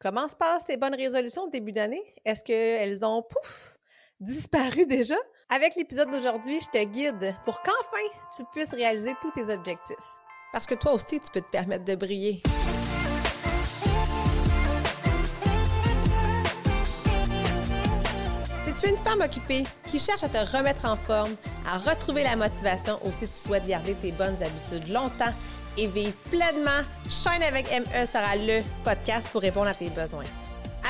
Comment se passent tes bonnes résolutions au début d'année? Est-ce qu'elles ont, pouf, disparu déjà? Avec l'épisode d'aujourd'hui, je te guide pour qu'enfin tu puisses réaliser tous tes objectifs. Parce que toi aussi, tu peux te permettre de briller. Si tu es une femme occupée qui cherche à te remettre en forme, à retrouver la motivation ou si tu souhaites garder tes bonnes habitudes longtemps, et vivre pleinement, Shine avec ME sera le podcast pour répondre à tes besoins.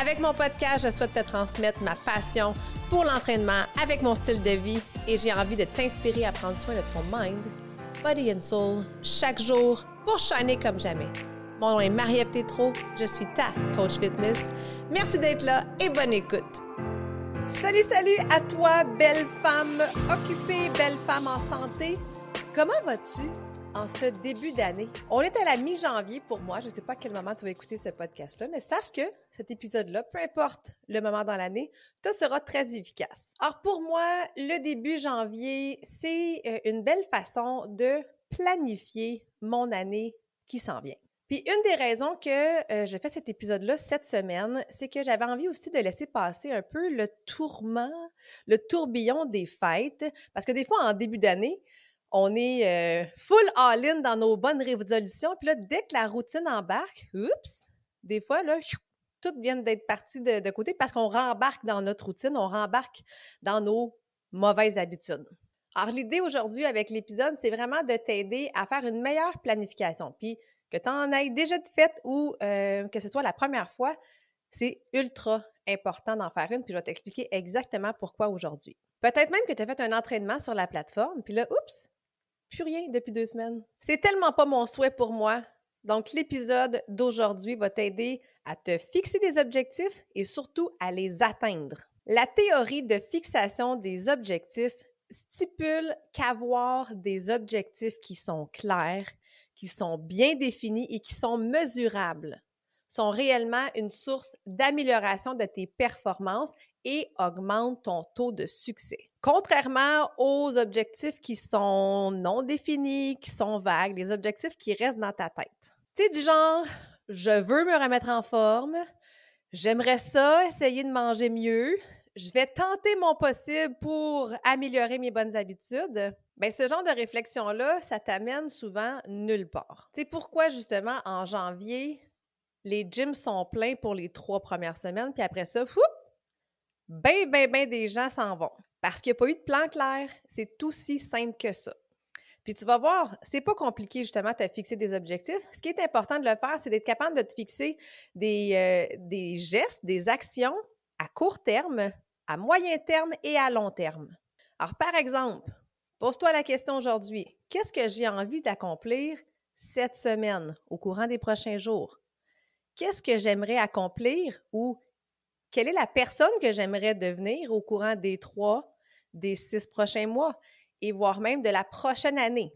Avec mon podcast, je souhaite te transmettre ma passion pour l'entraînement avec mon style de vie et j'ai envie de t'inspirer à prendre soin de ton mind, body and soul chaque jour pour shiner comme jamais. Mon nom est Marie-Ève Tétrault, je suis ta coach fitness. Merci d'être là et bonne écoute. Salut, salut à toi, belle femme occupée, belle femme en santé. Comment vas-tu? En ce début d'année. On est à la mi-janvier pour moi. Je ne sais pas à quel moment tu vas écouter ce podcast-là, mais sache que cet épisode-là, peu importe le moment dans l'année, te sera très efficace. Alors pour moi, le début janvier, c'est euh, une belle façon de planifier mon année qui s'en vient. Puis une des raisons que euh, je fais cet épisode-là cette semaine, c'est que j'avais envie aussi de laisser passer un peu le tourment, le tourbillon des fêtes, parce que des fois en début d'année, on est euh, full all-in dans nos bonnes résolutions. Puis là, dès que la routine embarque, oups, des fois, là, toutes viennent d'être parties de, côté parce qu'on rembarque dans notre routine, on rembarque dans nos mauvaises habitudes. Alors, l'idée aujourd'hui avec l'épisode, c'est vraiment de t'aider à faire une meilleure planification. Puis que tu en aies déjà de fait ou euh, que ce soit la première fois, c'est ultra important d'en faire une. Puis je vais t'expliquer exactement pourquoi aujourd'hui. Peut-être même que tu as fait un entraînement sur la plateforme, puis là, oups, plus rien depuis deux semaines. C'est tellement pas mon souhait pour moi. Donc, l'épisode d'aujourd'hui va t'aider à te fixer des objectifs et surtout à les atteindre. La théorie de fixation des objectifs stipule qu'avoir des objectifs qui sont clairs, qui sont bien définis et qui sont mesurables sont réellement une source d'amélioration de tes performances et augmentent ton taux de succès. Contrairement aux objectifs qui sont non définis, qui sont vagues, les objectifs qui restent dans ta tête. Tu sais, du genre, je veux me remettre en forme, j'aimerais ça, essayer de manger mieux, je vais tenter mon possible pour améliorer mes bonnes habitudes. Bien, ce genre de réflexion-là, ça t'amène souvent nulle part. C'est pourquoi, justement, en janvier, les gyms sont pleins pour les trois premières semaines, puis après ça, fou, ben, ben, ben des gens s'en vont. Parce qu'il n'y a pas eu de plan clair. C'est aussi simple que ça. Puis tu vas voir, c'est pas compliqué justement de te fixer des objectifs. Ce qui est important de le faire, c'est d'être capable de te fixer des, euh, des gestes, des actions à court terme, à moyen terme et à long terme. Alors, par exemple, pose-toi la question aujourd'hui, qu'est-ce que j'ai envie d'accomplir cette semaine, au courant des prochains jours? Qu'est-ce que j'aimerais accomplir quelle est la personne que j'aimerais devenir au courant des trois, des six prochains mois et voire même de la prochaine année?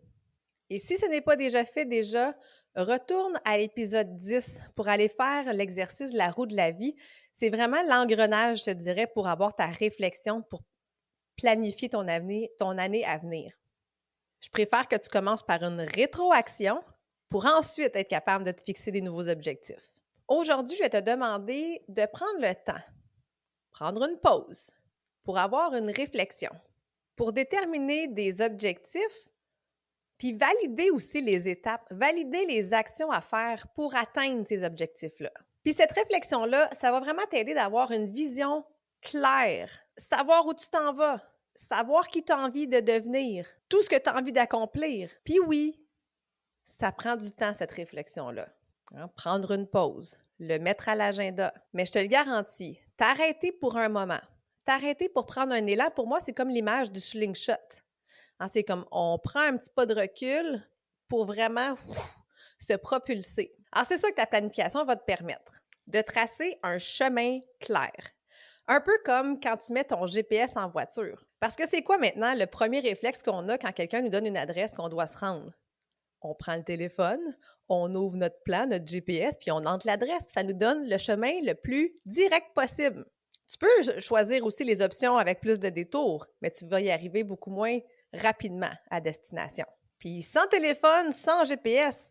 Et si ce n'est pas déjà fait déjà, retourne à l'épisode 10 pour aller faire l'exercice de la roue de la vie. C'est vraiment l'engrenage, je dirais, pour avoir ta réflexion, pour planifier ton, avenir, ton année à venir. Je préfère que tu commences par une rétroaction pour ensuite être capable de te fixer des nouveaux objectifs. Aujourd'hui, je vais te demander de prendre le temps, prendre une pause pour avoir une réflexion, pour déterminer des objectifs, puis valider aussi les étapes, valider les actions à faire pour atteindre ces objectifs-là. Puis cette réflexion-là, ça va vraiment t'aider d'avoir une vision claire, savoir où tu t'en vas, savoir qui tu as envie de devenir, tout ce que tu as envie d'accomplir. Puis oui, ça prend du temps, cette réflexion-là. Hein, prendre une pause, le mettre à l'agenda. Mais je te le garantis, t'arrêter pour un moment, t'arrêter pour prendre un élan, pour moi, c'est comme l'image du slingshot. Hein, c'est comme on prend un petit pas de recul pour vraiment se propulser. Alors, c'est ça que ta planification va te permettre, de tracer un chemin clair. Un peu comme quand tu mets ton GPS en voiture. Parce que c'est quoi maintenant le premier réflexe qu'on a quand quelqu'un nous donne une adresse qu'on doit se rendre? On prend le téléphone, on ouvre notre plan, notre GPS, puis on entre l'adresse. Ça nous donne le chemin le plus direct possible. Tu peux choisir aussi les options avec plus de détours, mais tu vas y arriver beaucoup moins rapidement à destination. Puis sans téléphone, sans GPS,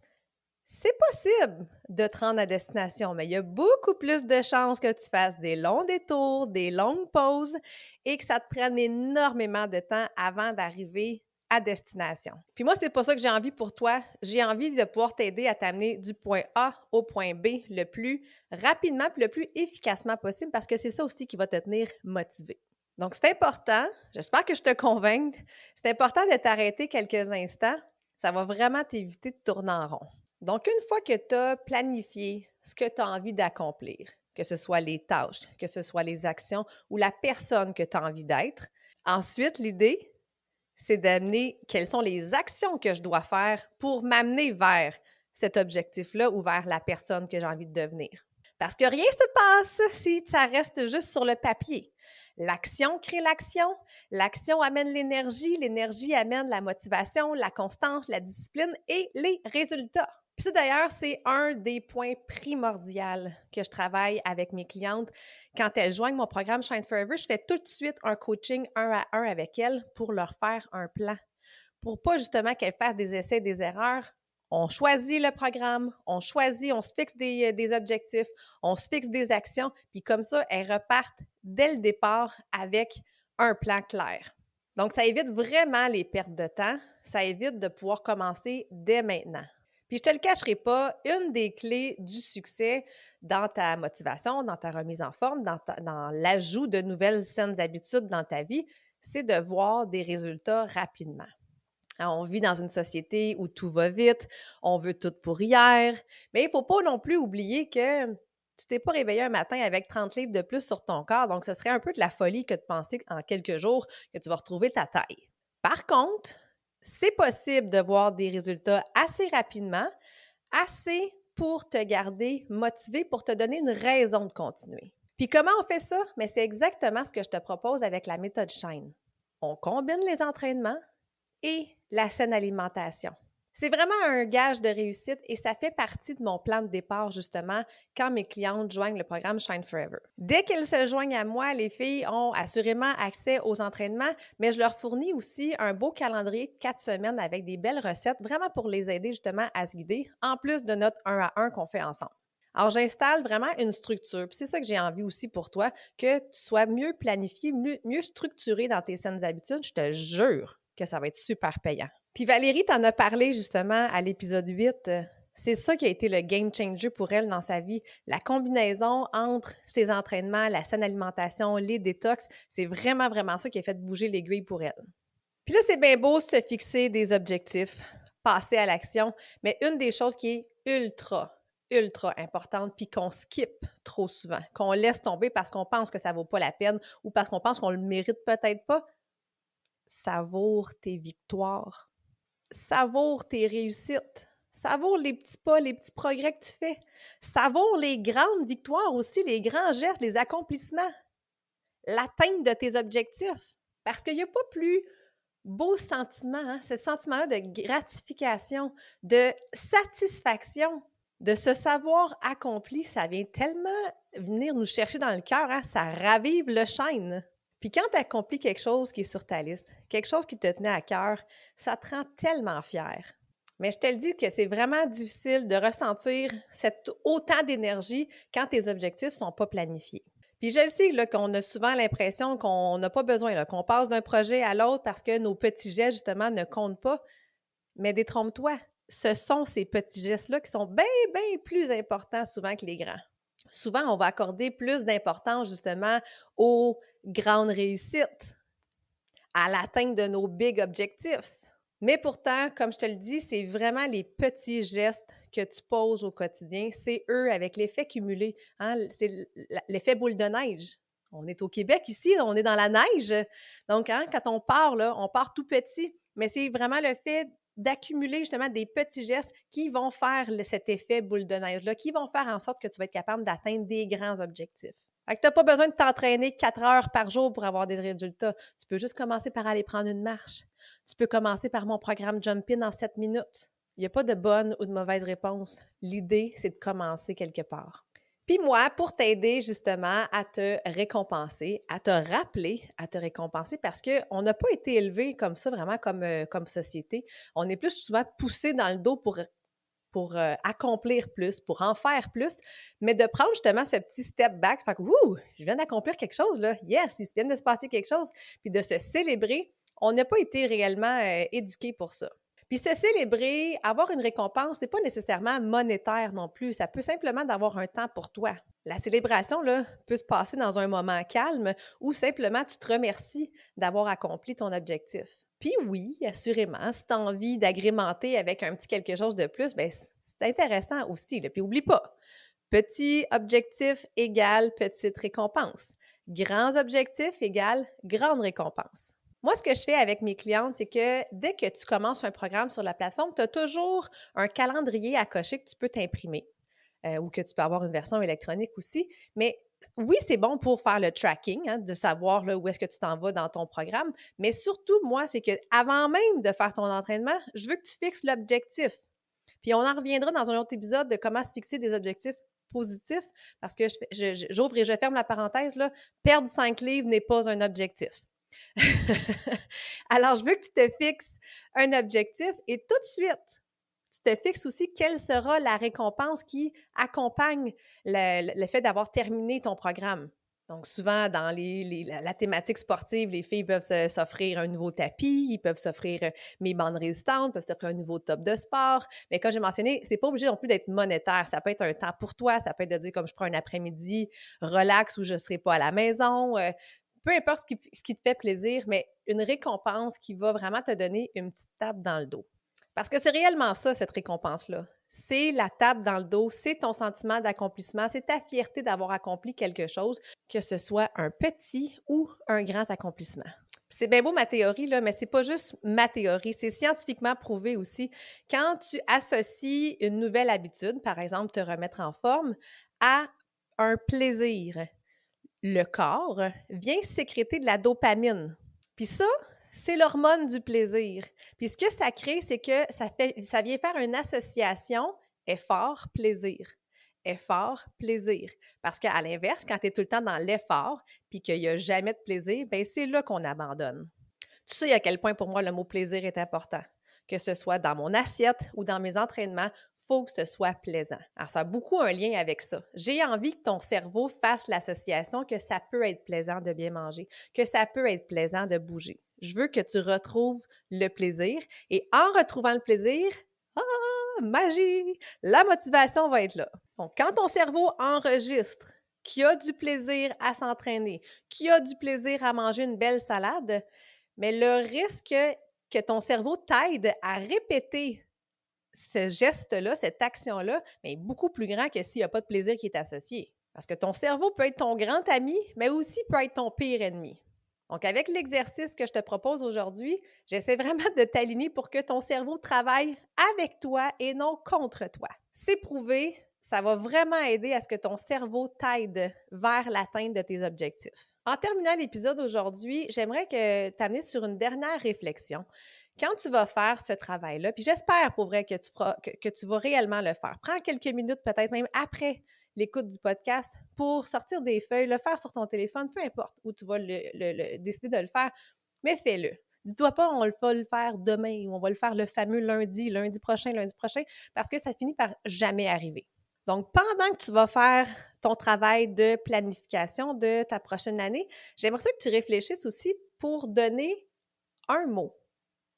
c'est possible de te rendre à destination, mais il y a beaucoup plus de chances que tu fasses des longs détours, des longues pauses et que ça te prenne énormément de temps avant d'arriver destination. Puis moi, c'est pas ça que j'ai envie pour toi. J'ai envie de pouvoir t'aider à t'amener du point A au point B le plus rapidement et le plus efficacement possible parce que c'est ça aussi qui va te tenir motivé. Donc, c'est important, j'espère que je te convainc, c'est important de t'arrêter quelques instants. Ça va vraiment t'éviter de tourner en rond. Donc, une fois que tu as planifié ce que tu as envie d'accomplir, que ce soit les tâches, que ce soit les actions ou la personne que tu as envie d'être, ensuite, l'idée, c'est d'amener quelles sont les actions que je dois faire pour m'amener vers cet objectif-là ou vers la personne que j'ai envie de devenir. Parce que rien ne se passe si ça reste juste sur le papier. L'action crée l'action, l'action amène l'énergie, l'énergie amène la motivation, la constance, la discipline et les résultats. Puis ça, d'ailleurs, c'est un des points primordiaux que je travaille avec mes clientes. Quand elles joignent mon programme Shine Forever, je fais tout de suite un coaching un à un avec elles pour leur faire un plan. Pour pas justement qu'elles fassent des essais, des erreurs. On choisit le programme, on choisit, on se fixe des, des objectifs, on se fixe des actions, puis comme ça, elles repartent dès le départ avec un plan clair. Donc, ça évite vraiment les pertes de temps, ça évite de pouvoir commencer dès maintenant. Puis je te le cacherai pas, une des clés du succès dans ta motivation, dans ta remise en forme, dans, l'ajout de nouvelles saines habitudes dans ta vie, c'est de voir des résultats rapidement. On vit dans une société où tout va vite, on veut tout pour hier, mais il ne faut pas non plus oublier que tu t'es pas réveillé un matin avec 30 livres de plus sur ton corps, donc ce serait un peu de la folie que de penser en quelques jours que tu vas retrouver ta taille. Par contre, c'est possible de voir des résultats assez rapidement, assez pour te garder motivé, pour te donner une raison de continuer. Puis comment on fait ça? Mais c'est exactement ce que je te propose avec la méthode Shine. On combine les entraînements et la saine alimentation. C'est vraiment un gage de réussite et ça fait partie de mon plan de départ, justement, quand mes clientes joignent le programme Shine Forever. Dès qu'elles se joignent à moi, les filles ont assurément accès aux entraînements, mais je leur fournis aussi un beau calendrier de quatre semaines avec des belles recettes, vraiment pour les aider justement à se guider, en plus de notre un à un qu'on fait ensemble. Alors, j'installe vraiment une structure. Puis c'est ça que j'ai envie aussi pour toi, que tu sois mieux planifié, mieux, structuré dans tes saines habitudes. Je te jure que ça va être super payant. Puis Valérie t'en a parlé justement à l'épisode 8. C'est ça qui a été le game changer pour elle dans sa vie. La combinaison entre ses entraînements, la saine alimentation, les détox, c'est vraiment, vraiment ça qui a fait bouger l'aiguille pour elle. Puis là, c'est bien beau se fixer des objectifs, passer à l'action, mais une des choses qui est ultra, ultra importante, puis qu'on skip trop souvent, qu'on laisse tomber parce qu'on pense que ça vaut pas la peine ou parce qu'on pense qu'on le mérite peut-être pas, savoure tes victoires savoure tes réussites. Savoure les petits pas, les petits progrès que tu fais. Savoure les grandes victoires aussi, les grands gestes, les accomplissements. L'atteinte de tes objectifs. Parce qu'il n'y a pas plus beau sentiment, hein, ce sentiment-là de gratification, de satisfaction, de se savoir accompli. Ça vient tellement venir nous chercher dans le cœur, hein, ça ravive le chêne. Puis quand tu accomplis quelque chose qui est sur ta liste, quelque chose qui te tenait à cœur, ça te rend tellement fier. Mais je te le dis que c'est vraiment difficile de ressentir autant d'énergie quand tes objectifs ne sont pas planifiés. Puis je le sais qu'on a souvent l'impression qu'on n'a pas besoin, qu'on passe d'un projet à l'autre parce que nos petits gestes, justement, ne comptent pas. Mais détrompe-toi, ce sont ces petits gestes-là qui sont bien, bien plus importants souvent que les grands souvent, on va accorder plus d'importance justement aux grandes réussites, à l'atteinte de nos big objectifs. Mais pourtant, comme je te le dis, c'est vraiment les petits gestes que tu poses au quotidien. C'est eux avec l'effet cumulé. Hein? C'est l'effet boule de neige. On est au Québec ici, on est dans la neige. Donc, hein, quand on part, on part tout petit. Mais c'est vraiment le fait d'accumuler justement des petits gestes qui vont faire cet effet boule de neige-là, qui vont faire en sorte que tu vas être capable d'atteindre des grands objectifs. Fait tu n'as pas besoin de t'entraîner quatre heures par jour pour avoir des résultats. Tu peux juste commencer par aller prendre une marche. Tu peux commencer par mon programme Jump In en sept minutes. Il n'y a pas de bonne ou de mauvaise réponse. L'idée, c'est de commencer quelque part. Puis moi, pour t'aider justement à te récompenser, à te rappeler, à te récompenser, parce qu'on n'a pas été élevé comme ça, vraiment comme, euh, comme société. On est plus souvent poussé dans le dos pour pour euh, accomplir plus, pour en faire plus, mais de prendre justement ce petit step back, fait que, je viens d'accomplir quelque chose, là, yes, il vient de se passer quelque chose, puis de se célébrer, on n'a pas été réellement euh, éduqué pour ça. Puis se célébrer, avoir une récompense, c'est pas nécessairement monétaire non plus. Ça peut simplement d'avoir un temps pour toi. La célébration là, peut se passer dans un moment calme ou simplement tu te remercies d'avoir accompli ton objectif. Puis oui, assurément, si tu as envie d'agrémenter avec un petit quelque chose de plus, ben c'est intéressant aussi. Là. Puis oublie pas, petit objectif égale petite récompense. Grands objectifs égale grande récompense. Moi, ce que je fais avec mes clientes, c'est que dès que tu commences un programme sur la plateforme, tu as toujours un calendrier à cocher que tu peux t'imprimer euh, ou que tu peux avoir une version électronique aussi. Mais oui, c'est bon pour faire le tracking, hein, de savoir où est-ce que tu t'en vas dans ton programme. Mais surtout, moi, c'est que avant même de faire ton entraînement, je veux que tu fixes l'objectif. Puis on en reviendra dans un autre épisode de comment se fixer des objectifs positifs, parce que j'ouvre et je ferme la parenthèse, perdre cinq livres n'est pas un objectif. Alors, je veux que tu te fixes un objectif et tout de suite, tu te fixes aussi quelle sera la récompense qui accompagne le, fait d'avoir terminé ton programme. Donc, souvent, dans la, thématique sportive, les filles peuvent s'offrir un nouveau tapis, ils peuvent s'offrir euh, mes bandes résistantes, peuvent s'offrir un nouveau top de sport. Mais comme j'ai mentionné, c'est pas obligé non plus d'être monétaire. Ça peut être un temps pour toi, ça peut être de dire comme je prends un après-midi relax où je ne serai pas à la maison. Euh, peu importe ce qui, te fait plaisir, mais une récompense qui va vraiment te donner une petite tape dans le dos. Parce que c'est réellement ça, cette récompense-là. C'est la tape dans le dos, c'est ton sentiment d'accomplissement, c'est ta fierté d'avoir accompli quelque chose, que ce soit un petit ou un grand accomplissement. C'est bien beau ma théorie, là, mais c'est pas juste ma théorie, c'est scientifiquement prouvé aussi. Quand tu associes une nouvelle habitude, par exemple te remettre en forme, à un plaisir, le corps vient sécréter de la dopamine. Puis ça, c'est l'hormone du plaisir. Puis ce que ça crée, c'est que ça, fait, ça vient faire une association effort-plaisir. Effort-plaisir. Parce qu'à l'inverse, quand tu es tout le temps dans l'effort, puis qu'il n'y a jamais de plaisir, bien c'est là qu'on abandonne. Tu sais à quel point pour moi le mot plaisir est important. Que ce soit dans mon assiette ou dans mes entraînements faut que ce soit plaisant. Alors, ça a beaucoup un lien avec ça. J'ai envie que ton cerveau fasse l'association que ça peut être plaisant de bien manger, que ça peut être plaisant de bouger. Je veux que tu retrouves le plaisir et en retrouvant le plaisir, ah, magie, la motivation va être là. Donc, quand ton cerveau enregistre qu'il a du plaisir à s'entraîner, qu'il a du plaisir à manger une belle salade, mais le risque que ton cerveau t'aide à répéter ce geste-là, cette action-là, est beaucoup plus grand que s'il n'y a pas de plaisir qui est associé. Parce que ton cerveau peut être ton grand ami, mais aussi peut être ton pire ennemi. Donc, avec l'exercice que je te propose aujourd'hui, j'essaie vraiment de t'aligner pour que ton cerveau travaille avec toi et non contre toi. C'est prouvé, ça va vraiment aider à ce que ton cerveau t'aide vers l'atteinte de tes objectifs. En terminant l'épisode aujourd'hui, j'aimerais que tu sur une dernière réflexion quand tu vas faire ce travail-là, puis j'espère pour vrai que tu, que, tu vas réellement le faire. Prends quelques minutes, peut-être même après l'écoute du podcast, pour sortir des feuilles, le faire sur ton téléphone, peu importe où tu vas le, décider de le faire, mais fais-le. Dis-toi pas, on va le faire demain ou on va le faire le fameux lundi, lundi prochain, lundi prochain, parce que ça finit par jamais arriver. Donc, pendant que tu vas faire ton travail de planification de ta prochaine année, j'aimerais que tu réfléchisses aussi pour donner un mot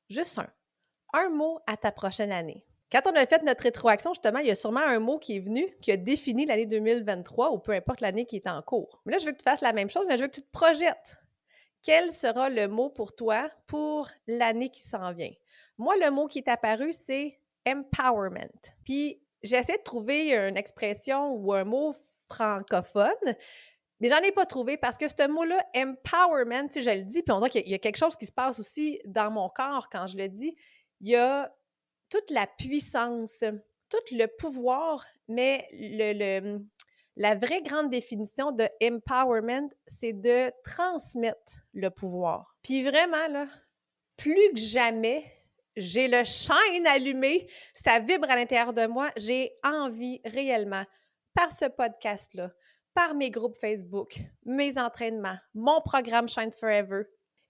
Juste un. Un mot à ta prochaine année. Quand on a fait notre rétroaction, justement, il y a sûrement un mot qui est venu qui a défini l'année 2023 ou peu importe l'année qui est en cours. Mais là, je veux que tu fasses la même chose, mais je veux que tu te projettes. Quel sera le mot pour toi pour l'année qui s'en vient? Moi, le mot qui est apparu, c'est empowerment. Puis, j'essaie de trouver une expression ou un mot francophone mais j'en ai pas trouvé parce que ce mot-là, empowerment, tu sais, je le dis, puis on dirait qu'il y a quelque chose qui se passe aussi dans mon corps quand je le dis. Il y a toute la puissance, tout le pouvoir, mais le, la vraie grande définition de empowerment, c'est de transmettre le pouvoir. Puis vraiment, là, plus que jamais, j'ai le shine allumé, ça vibre à l'intérieur de moi, j'ai envie réellement, par ce podcast-là, par mes groupes Facebook, mes entraînements, mon programme Shine Forever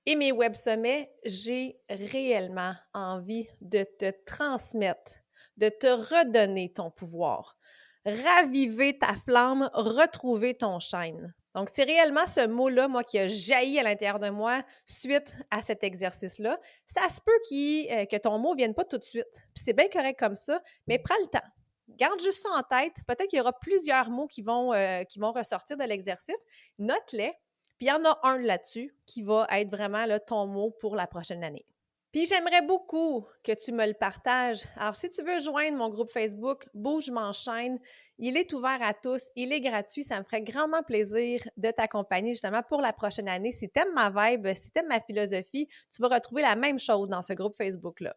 et mes web sommets, j'ai réellement envie de te transmettre de te redonner ton pouvoir. Raviver ta flamme, retrouver ton shine. Donc, c'est réellement ce mot-là, moi, qui a jailli à l'intérieur de moi suite à cet exercice-là. Ça se peut euh, que ton mot ne vienne pas tout de suite. Puis c'est bien correct comme ça, mais prends le temps. Garde juste ça en tête. Peut-être qu'il y aura plusieurs mots qui vont, euh, qui vont ressortir de l'exercice. Note-les. Puis il y en a un là-dessus qui va être vraiment ton mot pour la prochaine année. Puis j'aimerais beaucoup que tu me le partages. Alors, si tu veux joindre mon groupe Facebook Bouge m'enchaîne, il est ouvert à tous, il est gratuit. Ça me ferait grandement plaisir de t'accompagner justement pour la prochaine année. Si tu aimes ma vibe, si tu aimes ma philosophie, tu vas retrouver la même chose dans ce groupe Facebook-là.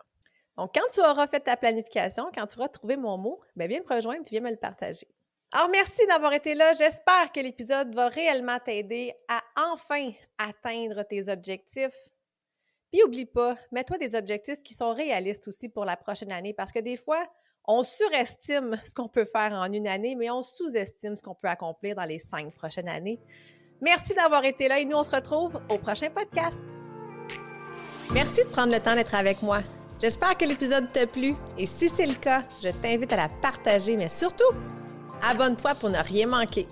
Donc, quand tu auras fait ta planification, quand tu auras trouvé mon mot, bien, viens me rejoindre et viens me le partager. Alors, merci d'avoir été là. J'espère que l'épisode va réellement t'aider à enfin atteindre tes objectifs puis oublie pas, mets-toi des objectifs qui sont réalistes aussi pour la prochaine année parce que des fois, on surestime ce qu'on peut faire en une année, mais on sous-estime ce qu'on peut accomplir dans les cinq prochaines années. Merci d'avoir été là et nous, on se retrouve au prochain podcast. Merci de prendre le temps d'être avec moi. J'espère que l'épisode t'a plu et si c'est le cas, je t'invite à la partager, mais surtout, abonne-toi pour ne rien manquer.